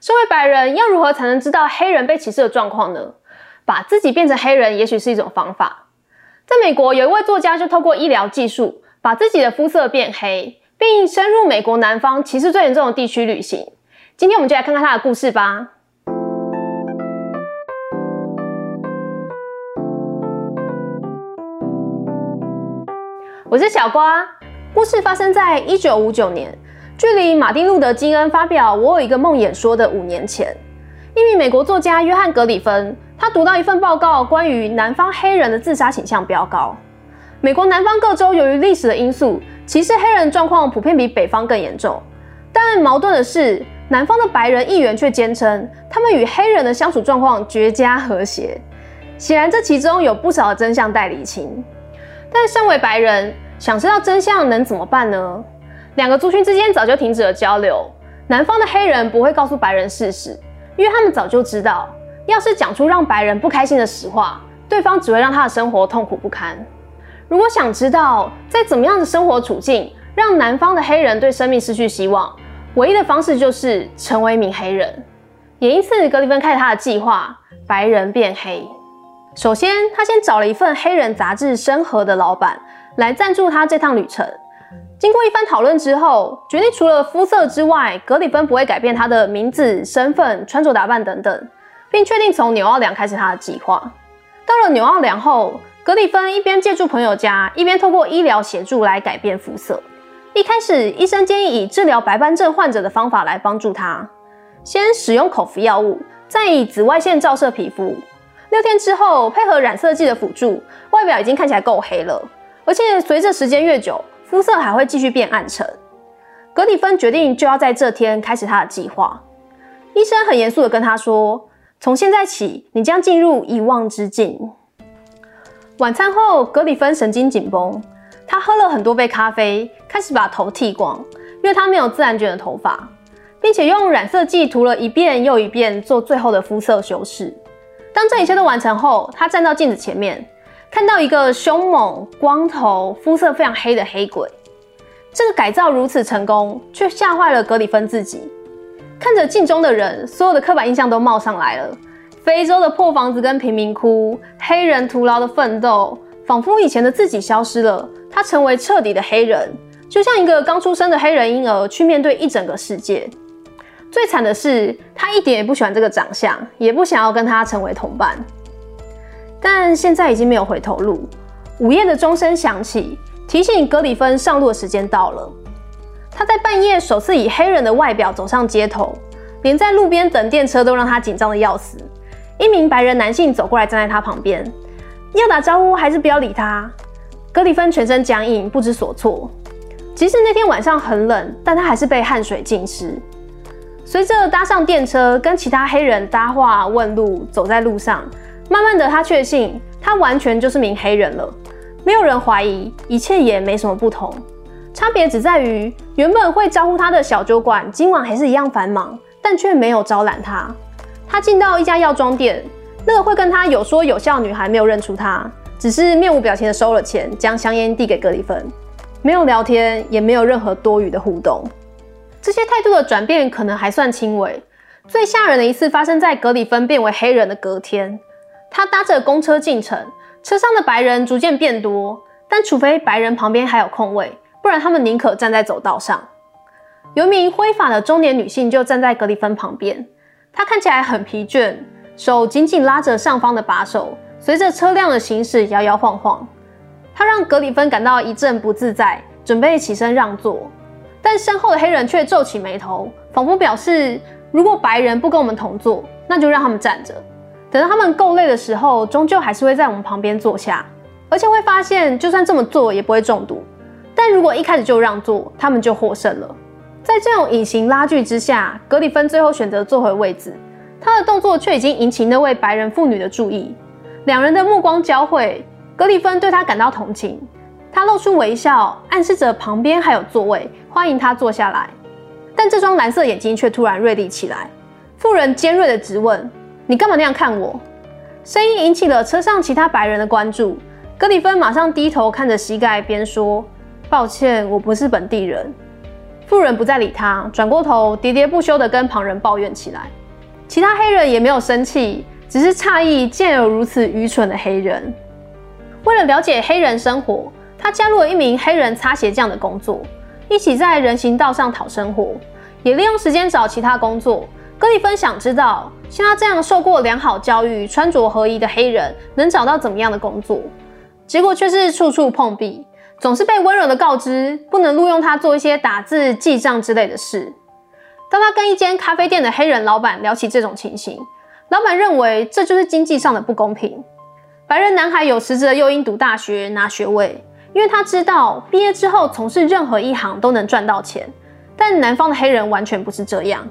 身为白人，要如何才能知道黑人被歧视的状况呢？把自己变成黑人，也许是一种方法。在美国，有一位作家就透过医疗技术，把自己的肤色变黑，并深入美国南方歧视最严重的地区旅行。今天我们就来看看他的故事吧。我是小瓜，故事发生在一九五九年。距离马丁·路德·金恩发表《我有一个梦》演说的五年前，一名美国作家约翰·格里芬，他读到一份报告，关于南方黑人的自杀倾向飙高。美国南方各州由于历史的因素，歧视黑人状况普遍比北方更严重。但矛盾的是，南方的白人议员却坚称，他们与黑人的相处状况绝佳和谐。显然，这其中有不少的真相待厘清。但身为白人，想知道真相能怎么办呢？两个族群之间早就停止了交流。南方的黑人不会告诉白人事实，因为他们早就知道，要是讲出让白人不开心的实话，对方只会让他的生活痛苦不堪。如果想知道在怎么样的生活处境让南方的黑人对生命失去希望，唯一的方式就是成为一名黑人。也因此，格里芬开始他的计划：白人变黑。首先，他先找了一份黑人杂志《生活》的老板来赞助他这趟旅程。经过一番讨论之后，决定除了肤色之外，格里芬不会改变他的名字、身份、穿着打扮等等，并确定从纽奥良开始他的计划。到了纽奥良后，格里芬一边借住朋友家，一边透过医疗协助来改变肤色。一开始，医生建议以治疗白斑症患者的方法来帮助他，先使用口服药物，再以紫外线照射皮肤。六天之后，配合染色剂的辅助，外表已经看起来够黑了，而且随着时间越久。肤色还会继续变暗沉。格里芬决定就要在这天开始他的计划。医生很严肃的跟他说：“从现在起，你将进入遗忘之境。”晚餐后，格里芬神经紧绷，他喝了很多杯咖啡，开始把头剃光，因为他没有自然卷的头发，并且用染色剂涂了一遍又一遍，做最后的肤色修饰。当这一切都完成后，他站到镜子前面。看到一个凶猛、光头、肤色非常黑的黑鬼，这个改造如此成功，却吓坏了格里芬自己。看着镜中的人，所有的刻板印象都冒上来了：非洲的破房子跟贫民窟，黑人徒劳的奋斗，仿佛以前的自己消失了，他成为彻底的黑人，就像一个刚出生的黑人婴儿去面对一整个世界。最惨的是，他一点也不喜欢这个长相，也不想要跟他成为同伴。但现在已经没有回头路。午夜的钟声响起，提醒格里芬上路的时间到了。他在半夜首次以黑人的外表走上街头，连在路边等电车都让他紧张的要死。一名白人男性走过来，站在他旁边，要打招呼还是不要理他？格里芬全身僵硬，不知所措。即使那天晚上很冷，但他还是被汗水浸湿。随着搭上电车，跟其他黑人搭话问路，走在路上。慢慢的，他确信他完全就是名黑人了，没有人怀疑，一切也没什么不同，差别只在于原本会招呼他的小酒馆今晚还是一样繁忙，但却没有招揽他。他进到一家药妆店，那个会跟他有说有笑女孩没有认出他，只是面无表情的收了钱，将香烟递给格里芬，没有聊天，也没有任何多余的互动。这些态度的转变可能还算轻微，最吓人的一次发生在格里芬变为黑人的隔天。他搭着公车进城，车上的白人逐渐变多，但除非白人旁边还有空位，不然他们宁可站在走道上。有一名灰发的中年女性就站在格里芬旁边，她看起来很疲倦，手紧紧拉着上方的把手，随着车辆的行驶摇摇晃晃。她让格里芬感到一阵不自在，准备起身让座，但身后的黑人却皱起眉头，仿佛表示如果白人不跟我们同坐，那就让他们站着。等到他们够累的时候，终究还是会在我们旁边坐下，而且会发现，就算这么做也不会中毒。但如果一开始就让座，他们就获胜了。在这种隐形拉锯之下，格里芬最后选择坐回位置，他的动作却已经引起那位白人妇女的注意。两人的目光交汇，格里芬对他感到同情，他露出微笑，暗示着旁边还有座位，欢迎他坐下来。但这双蓝色眼睛却突然锐利起来，妇人尖锐的质问。你干嘛那样看我？声音引起了车上其他白人的关注。格里芬马上低头看着膝盖，边说：“抱歉，我不是本地人。”妇人不再理他，转过头喋喋不休地跟旁人抱怨起来。其他黑人也没有生气，只是诧异见有如此愚蠢的黑人。为了了解黑人生活，他加入了一名黑人擦鞋匠的工作，一起在人行道上讨生活，也利用时间找其他工作。格里芬想知道，像他这样受过良好教育、穿着合宜的黑人，能找到怎么样的工作？结果却是处处碰壁。总是被温柔的告知不能录用他做一些打字、记账之类的事。当他跟一间咖啡店的黑人老板聊起这种情形，老板认为这就是经济上的不公平。白人男孩有实质的诱因读大学拿学位，因为他知道毕业之后从事任何一行都能赚到钱。但南方的黑人完全不是这样。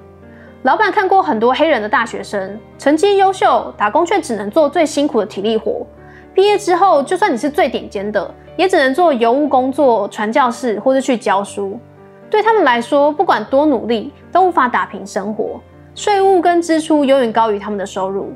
老板看过很多黑人的大学生，成绩优秀，打工却只能做最辛苦的体力活。毕业之后，就算你是最顶尖的。也只能做邮务工作、传教士或是去教书。对他们来说，不管多努力，都无法打平生活。税务跟支出永远高于他们的收入。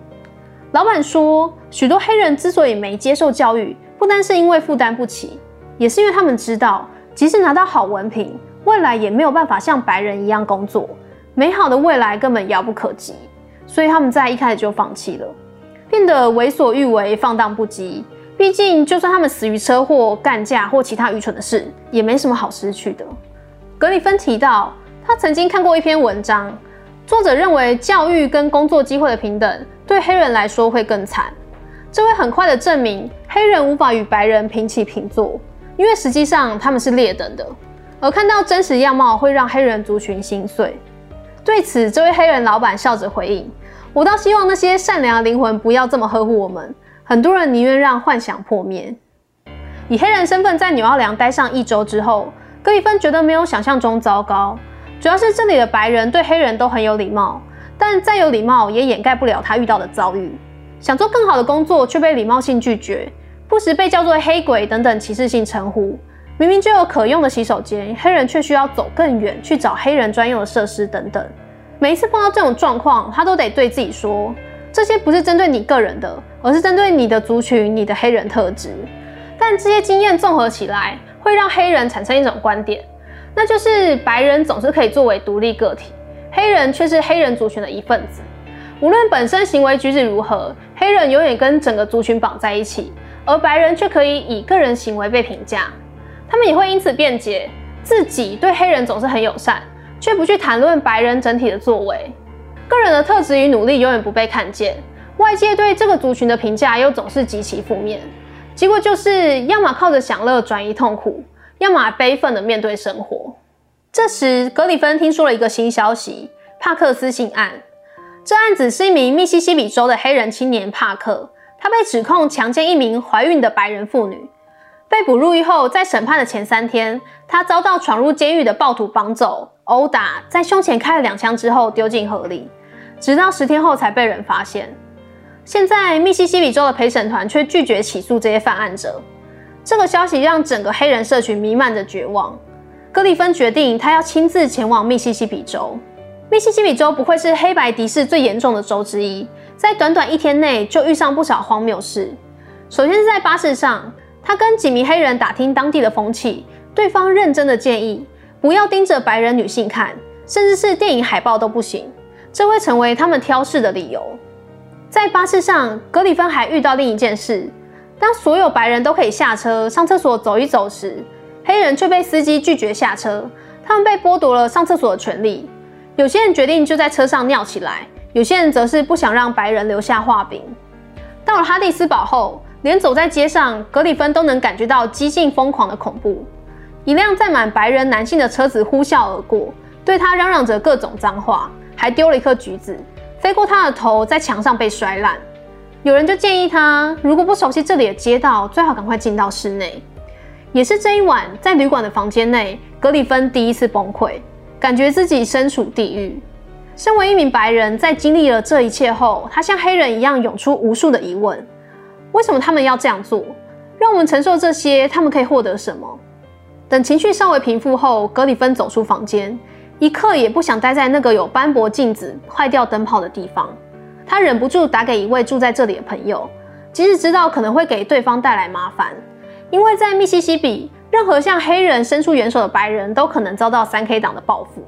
老板说，许多黑人之所以没接受教育，不单是因为负担不起，也是因为他们知道，即使拿到好文凭，未来也没有办法像白人一样工作，美好的未来根本遥不可及。所以他们在一开始就放弃了，变得为所欲为、放荡不羁。毕竟，就算他们死于车祸、干架或其他愚蠢的事，也没什么好失去的。格里芬提到，他曾经看过一篇文章，作者认为教育跟工作机会的平等对黑人来说会更惨。这会很快的证明黑人无法与白人平起平坐，因为实际上他们是劣等的。而看到真实样貌会让黑人族群心碎。对此，这位黑人老板笑着回应：“我倒希望那些善良的灵魂不要这么呵护我们。”很多人宁愿让幻想破灭。以黑人身份在纽奥良待上一周之后，格里芬觉得没有想象中糟糕。主要是这里的白人对黑人都很有礼貌，但再有礼貌也掩盖不了他遇到的遭遇。想做更好的工作却被礼貌性拒绝，不时被叫做黑鬼等等歧视性称呼。明明就有可用的洗手间，黑人却需要走更远去找黑人专用的设施等等。每一次碰到这种状况，他都得对自己说。这些不是针对你个人的，而是针对你的族群、你的黑人特质。但这些经验综合起来，会让黑人产生一种观点，那就是白人总是可以作为独立个体，黑人却是黑人族群的一份子。无论本身行为举止如何，黑人永远跟整个族群绑在一起，而白人却可以以个人行为被评价。他们也会因此辩解自己对黑人总是很友善，却不去谈论白人整体的作为。个人的特质与努力永远不被看见，外界对这个族群的评价又总是极其负面，结果就是要么靠着享乐转移痛苦，要么悲愤的面对生活。这时，格里芬听说了一个新消息——帕克斯性案。这案子是一名密西西比州的黑人青年帕克，他被指控强奸一名怀孕的白人妇女。被捕入狱后，在审判的前三天，他遭到闯入监狱的暴徒绑走、殴打，在胸前开了两枪之后丢进河里。直到十天后才被人发现。现在密西西比州的陪审团却拒绝起诉这些犯案者。这个消息让整个黑人社群弥漫着绝望。格里芬决定，他要亲自前往密西西比州。密西西比州不愧是黑白敌视最严重的州之一，在短短一天内就遇上不少荒谬事。首先是在巴士上，他跟几名黑人打听当地的风气，对方认真的建议不要盯着白人女性看，甚至是电影海报都不行。这会成为他们挑事的理由。在巴士上，格里芬还遇到另一件事：当所有白人都可以下车上厕所走一走时，黑人却被司机拒绝下车。他们被剥夺了上厕所的权利。有些人决定就在车上尿起来，有些人则是不想让白人留下画饼。到了哈蒂斯堡后，连走在街上，格里芬都能感觉到激进疯狂的恐怖。一辆载满白人男性的车子呼啸而过，对他嚷嚷着各种脏话。还丢了一颗橘子，飞过他的头，在墙上被摔烂。有人就建议他，如果不熟悉这里的街道，最好赶快进到室内。也是这一晚，在旅馆的房间内，格里芬第一次崩溃，感觉自己身处地狱。身为一名白人，在经历了这一切后，他像黑人一样涌出无数的疑问：为什么他们要这样做？让我们承受这些，他们可以获得什么？等情绪稍微平复后，格里芬走出房间。一刻也不想待在那个有斑驳镜子、坏掉灯泡的地方。他忍不住打给一位住在这里的朋友，即使知道可能会给对方带来麻烦，因为在密西西比，任何向黑人伸出援手的白人都可能遭到三 K 党的报复。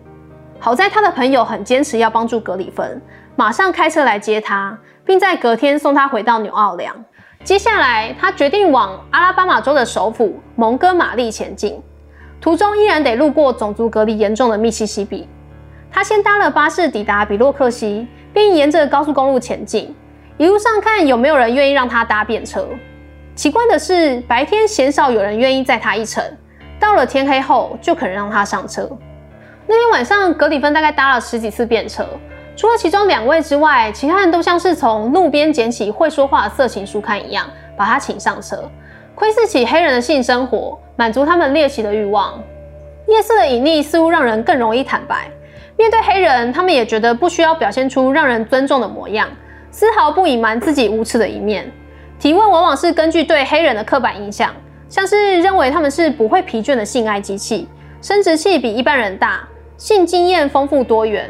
好在他的朋友很坚持要帮助格里芬，马上开车来接他，并在隔天送他回到纽奥良。接下来，他决定往阿拉巴马州的首府蒙哥马利前进，途中依然得路过种族隔离严重的密西西比。他先搭了巴士抵达比洛克西，并沿着高速公路前进，一路上看有没有人愿意让他搭便车。奇怪的是，白天鲜少有人愿意载他一程，到了天黑后就肯让他上车。那天晚上，格里芬大概搭了十几次便车，除了其中两位之外，其他人都像是从路边捡起会说话的色情书刊一样，把他请上车，窥视起黑人的性生活，满足他们猎奇的欲望。夜色的隐匿似乎让人更容易坦白，面对黑人，他们也觉得不需要表现出让人尊重的模样，丝毫不隐瞒自己无耻的一面。提问往往是根据对黑人的刻板印象，像是认为他们是不会疲倦的性爱机器，生殖器比一般人大。性经验丰富多元，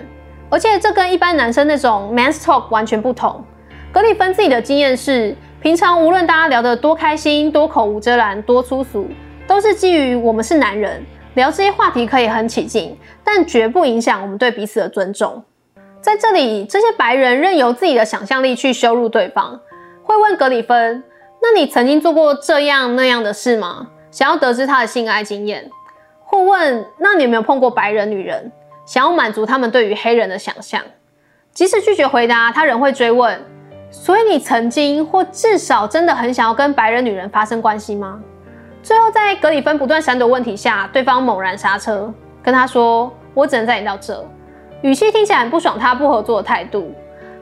而且这跟一般男生那种 man's talk 完全不同。格里芬自己的经验是，平常无论大家聊得多开心、多口无遮拦、多粗俗，都是基于我们是男人，聊这些话题可以很起劲，但绝不影响我们对彼此的尊重。在这里，这些白人任由自己的想象力去羞辱对方，会问格里芬：“那你曾经做过这样那样的事吗？”想要得知他的性爱经验。或问：那你有没有碰过白人女人？想要满足他们对于黑人的想象。即使拒绝回答，他仍会追问：所以你曾经或至少真的很想要跟白人女人发生关系吗？最后，在格里芬不断闪躲问题下，对方猛然刹车，跟他说：“我只能载你到这。”语气听起来很不爽，他不合作的态度。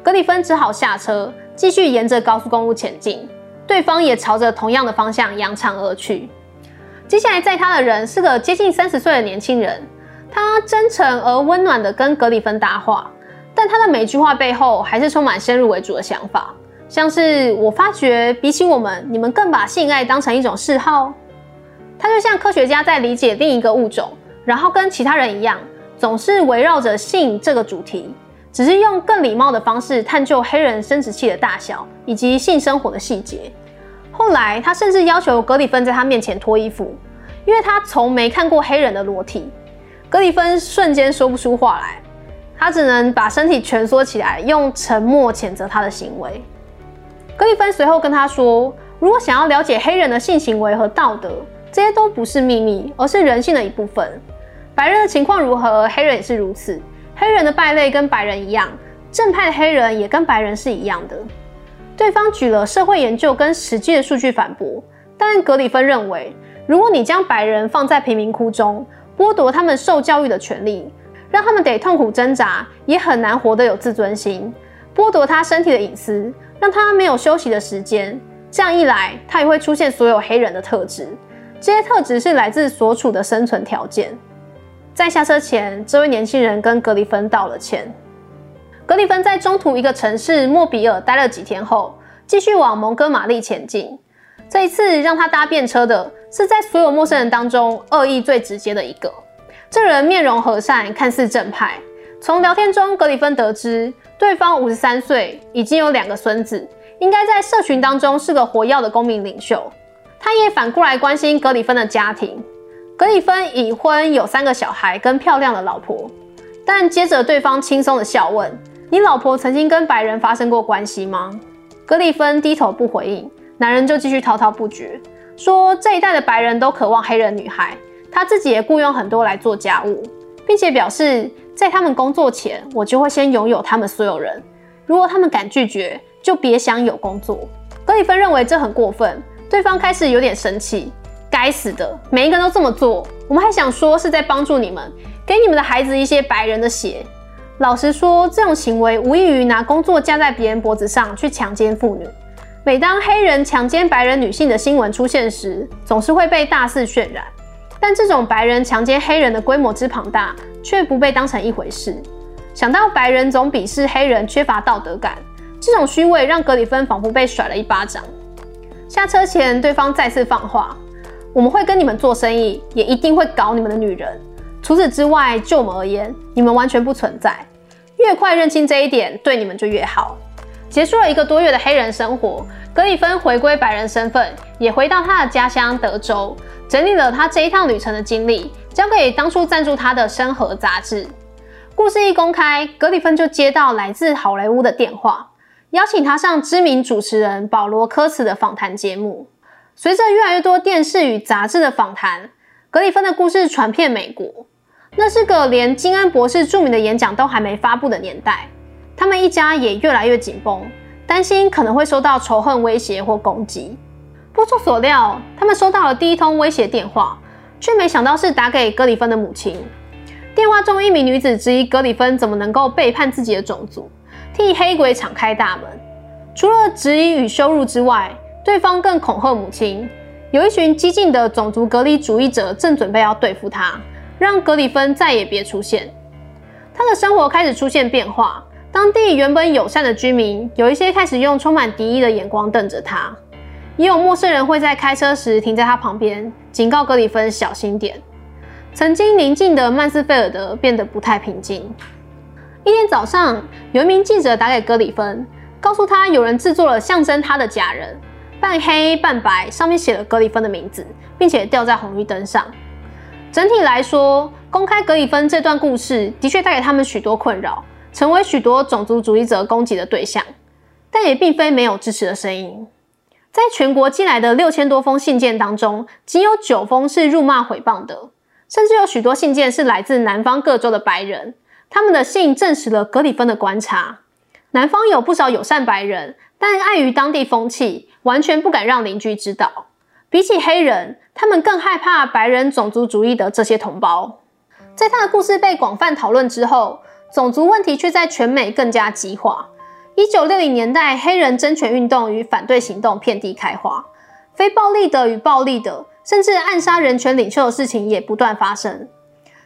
格里芬只好下车，继续沿着高速公路前进。对方也朝着同样的方向扬长而去。接下来载他的人是个接近三十岁的年轻人，他真诚而温暖的跟格里芬搭话，但他的每句话背后还是充满先入为主的想法，像是我发觉比起我们，你们更把性爱当成一种嗜好。他就像科学家在理解另一个物种，然后跟其他人一样，总是围绕着性这个主题，只是用更礼貌的方式探究黑人生殖器的大小以及性生活的细节。后来，他甚至要求格里芬在他面前脱衣服，因为他从没看过黑人的裸体。格里芬瞬间说不出话来，他只能把身体蜷缩起来，用沉默谴责他的行为。格里芬随后跟他说：“如果想要了解黑人的性行为和道德，这些都不是秘密，而是人性的一部分。白人的情况如何，黑人也是如此。黑人的败类跟白人一样，正派的黑人也跟白人是一样的。”对方举了社会研究跟实际的数据反驳，但格里芬认为，如果你将白人放在贫民窟中，剥夺他们受教育的权利，让他们得痛苦挣扎，也很难活得有自尊心；剥夺他身体的隐私，让他没有休息的时间，这样一来，他也会出现所有黑人的特质。这些特质是来自所处的生存条件。在下车前，这位年轻人跟格里芬道了歉。格里芬在中途一个城市莫比尔待了几天后，继续往蒙哥马利前进。这一次让他搭便车的是在所有陌生人当中恶意最直接的一个。这人面容和善，看似正派。从聊天中，格里芬得知对方五十三岁，已经有两个孙子，应该在社群当中是个活跃的公民领袖。他也反过来关心格里芬的家庭。格里芬已婚，有三个小孩跟漂亮的老婆。但接着对方轻松的笑问。你老婆曾经跟白人发生过关系吗？格里芬低头不回应，男人就继续滔滔不绝，说这一代的白人都渴望黑人女孩，他自己也雇佣很多来做家务，并且表示在他们工作前，我就会先拥有他们所有人，如果他们敢拒绝，就别想有工作。格里芬认为这很过分，对方开始有点生气，该死的，每一个人都这么做，我们还想说是在帮助你们，给你们的孩子一些白人的血。老实说，这种行为无异于拿工作架在别人脖子上去强奸妇女。每当黑人强奸白人女性的新闻出现时，总是会被大肆渲染。但这种白人强奸黑人的规模之庞大，却不被当成一回事。想到白人总鄙视黑人缺乏道德感，这种虚伪让格里芬仿佛被甩了一巴掌。下车前，对方再次放话：“我们会跟你们做生意，也一定会搞你们的女人。除此之外，就我们而言，你们完全不存在。”越快认清这一点，对你们就越好。结束了一个多月的黑人生活，格里芬回归白人身份，也回到他的家乡德州，整理了他这一趟旅程的经历，交给当初赞助他的《生活》杂志。故事一公开，格里芬就接到来自好莱坞的电话，邀请他上知名主持人保罗科茨的访谈节目。随着越来越多电视与杂志的访谈，格里芬的故事传遍美国。那是个连金恩博士著名的演讲都还没发布的年代，他们一家也越来越紧绷，担心可能会受到仇恨威胁或攻击。不出所料，他们收到了第一通威胁电话，却没想到是打给格里芬的母亲。电话中，一名女子质疑格里芬怎么能够背叛自己的种族，替黑鬼敞开大门。除了质疑与羞辱之外，对方更恐吓母亲，有一群激进的种族隔离主义者正准备要对付他，让格里芬再也别出现。他的生活开始出现变化，当地原本友善的居民有一些开始用充满敌意的眼光瞪着他，也有陌生人会在开车时停在他旁边，警告格里芬小心点。曾经宁静的曼斯菲尔德变得不太平静。一天早上，有一名记者打给格里芬，告诉他有人制作了象征他的假人，半黑半白，上面写了格里芬的名字，并且吊在红绿灯上。整体来说，公开格里芬这段故事的确带给他们许多困扰，成为许多种族主义者攻击的对象，但也并非没有支持的声音。在全国寄来的六千多封信件当中，仅有九封是辱骂毁谤的。甚至有许多信件是来自南方各州的白人，他们的信证实了格里芬的观察：南方有不少友善白人，但碍于当地风气，完全不敢让邻居知道。比起黑人，他们更害怕白人种族主义的这些同胞。在他的故事被广泛讨论之后，种族问题却在全美更加激化。一九六零年代，黑人争权运动与反对行动遍地开花，非暴力的与暴力的。甚至暗杀人权领袖的事情也不断发生，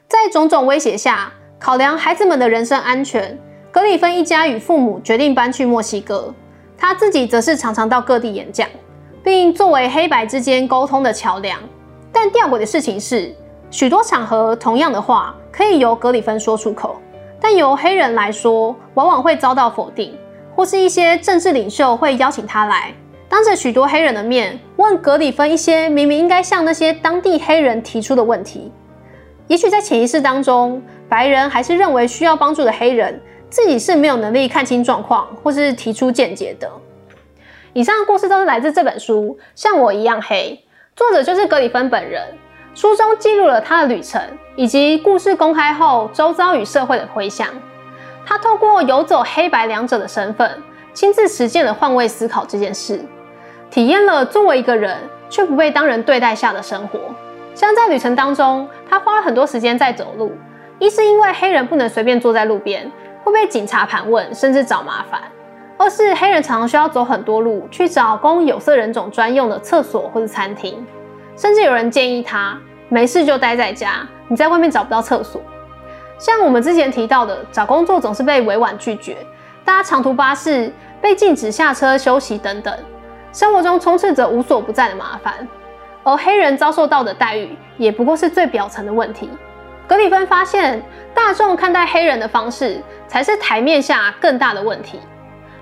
在种种威胁下，考量孩子们的人身安全，格里芬一家与父母决定搬去墨西哥。他自己则是常常到各地演讲，并作为黑白之间沟通的桥梁。但吊诡的事情是，许多场合同样的话可以由格里芬说出口，但由黑人来说，往往会遭到否定，或是一些政治领袖会邀请他来。当着许多黑人的面问格里芬一些明明应该向那些当地黑人提出的问题，也许在潜意识当中，白人还是认为需要帮助的黑人自己是没有能力看清状况或是提出见解的。以上的故事都是来自这本书《像我一样黑》，作者就是格里芬本人。书中记录了他的旅程以及故事公开后周遭与社会的回响。他透过游走黑白两者的身份，亲自实践了换位思考这件事。体验了作为一个人却不被当人对待下的生活，像在旅程当中，他花了很多时间在走路。一是因为黑人不能随便坐在路边，会被警察盘问，甚至找麻烦；二是黑人常常需要走很多路去找供有色人种专用的厕所或者餐厅，甚至有人建议他没事就待在家，你在外面找不到厕所。像我们之前提到的，找工作总是被委婉拒绝，搭长途巴士被禁止下车休息等等。生活中充斥着无所不在的麻烦，而黑人遭受到的待遇也不过是最表层的问题。格里芬发现，大众看待黑人的方式才是台面下更大的问题。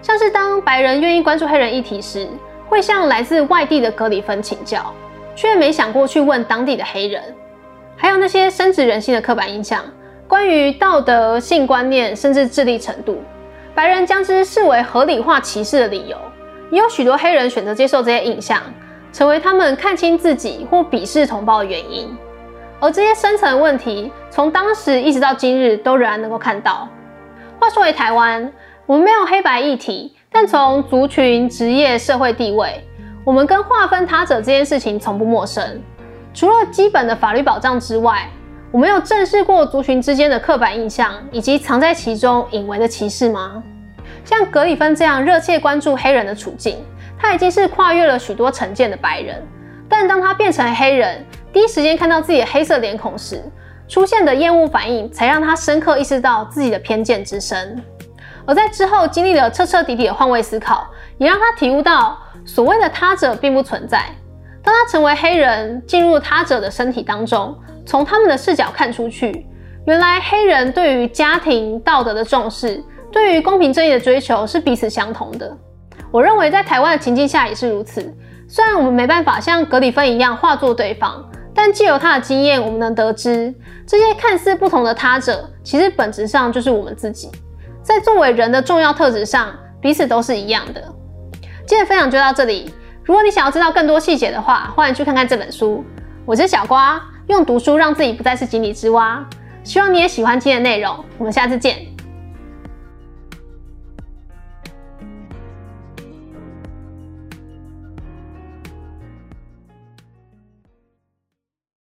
像是当白人愿意关注黑人议题时，会向来自外地的格里芬请教，却没想过去问当地的黑人。还有那些深植人心的刻板印象，关于道德、性观念，甚至智力程度，白人将之视为合理化歧视的理由。也有许多黑人选择接受这些印象，成为他们看清自己或鄙视同胞的原因。而这些深层问题，从当时一直到今日都仍然能够看到。话说回台湾，我们没有黑白议题，但从族群、职业、社会地位，我们跟划分他者这件事情从不陌生。除了基本的法律保障之外，我们有正视过族群之间的刻板印象，以及藏在其中隐微的歧视吗？像格里芬这样热切关注黑人的处境，他已经是跨越了许多成见的白人。但当他变成黑人，第一时间看到自己的黑色脸孔时，出现的厌恶反应，才让他深刻意识到自己的偏见之深。而在之后经历了彻彻底底的换位思考，也让他体悟到所谓的他者并不存在。当他成为黑人，进入他者的身体当中，从他们的视角看出去，原来黑人对于家庭道德的重视。对于公平正义的追求是彼此相同的。我认为在台湾的情境下也是如此。虽然我们没办法像格里芬一样化作对方，但借由他的经验，我们能得知，这些看似不同的他者，其实本质上就是我们自己。在作为人的重要特质上，彼此都是一样的。今天分享就到这里。如果你想要知道更多细节的话，欢迎去看看这本书。我是小瓜，用读书让自己不再是井底之蛙。希望你也喜欢今天的内容。我们下次见。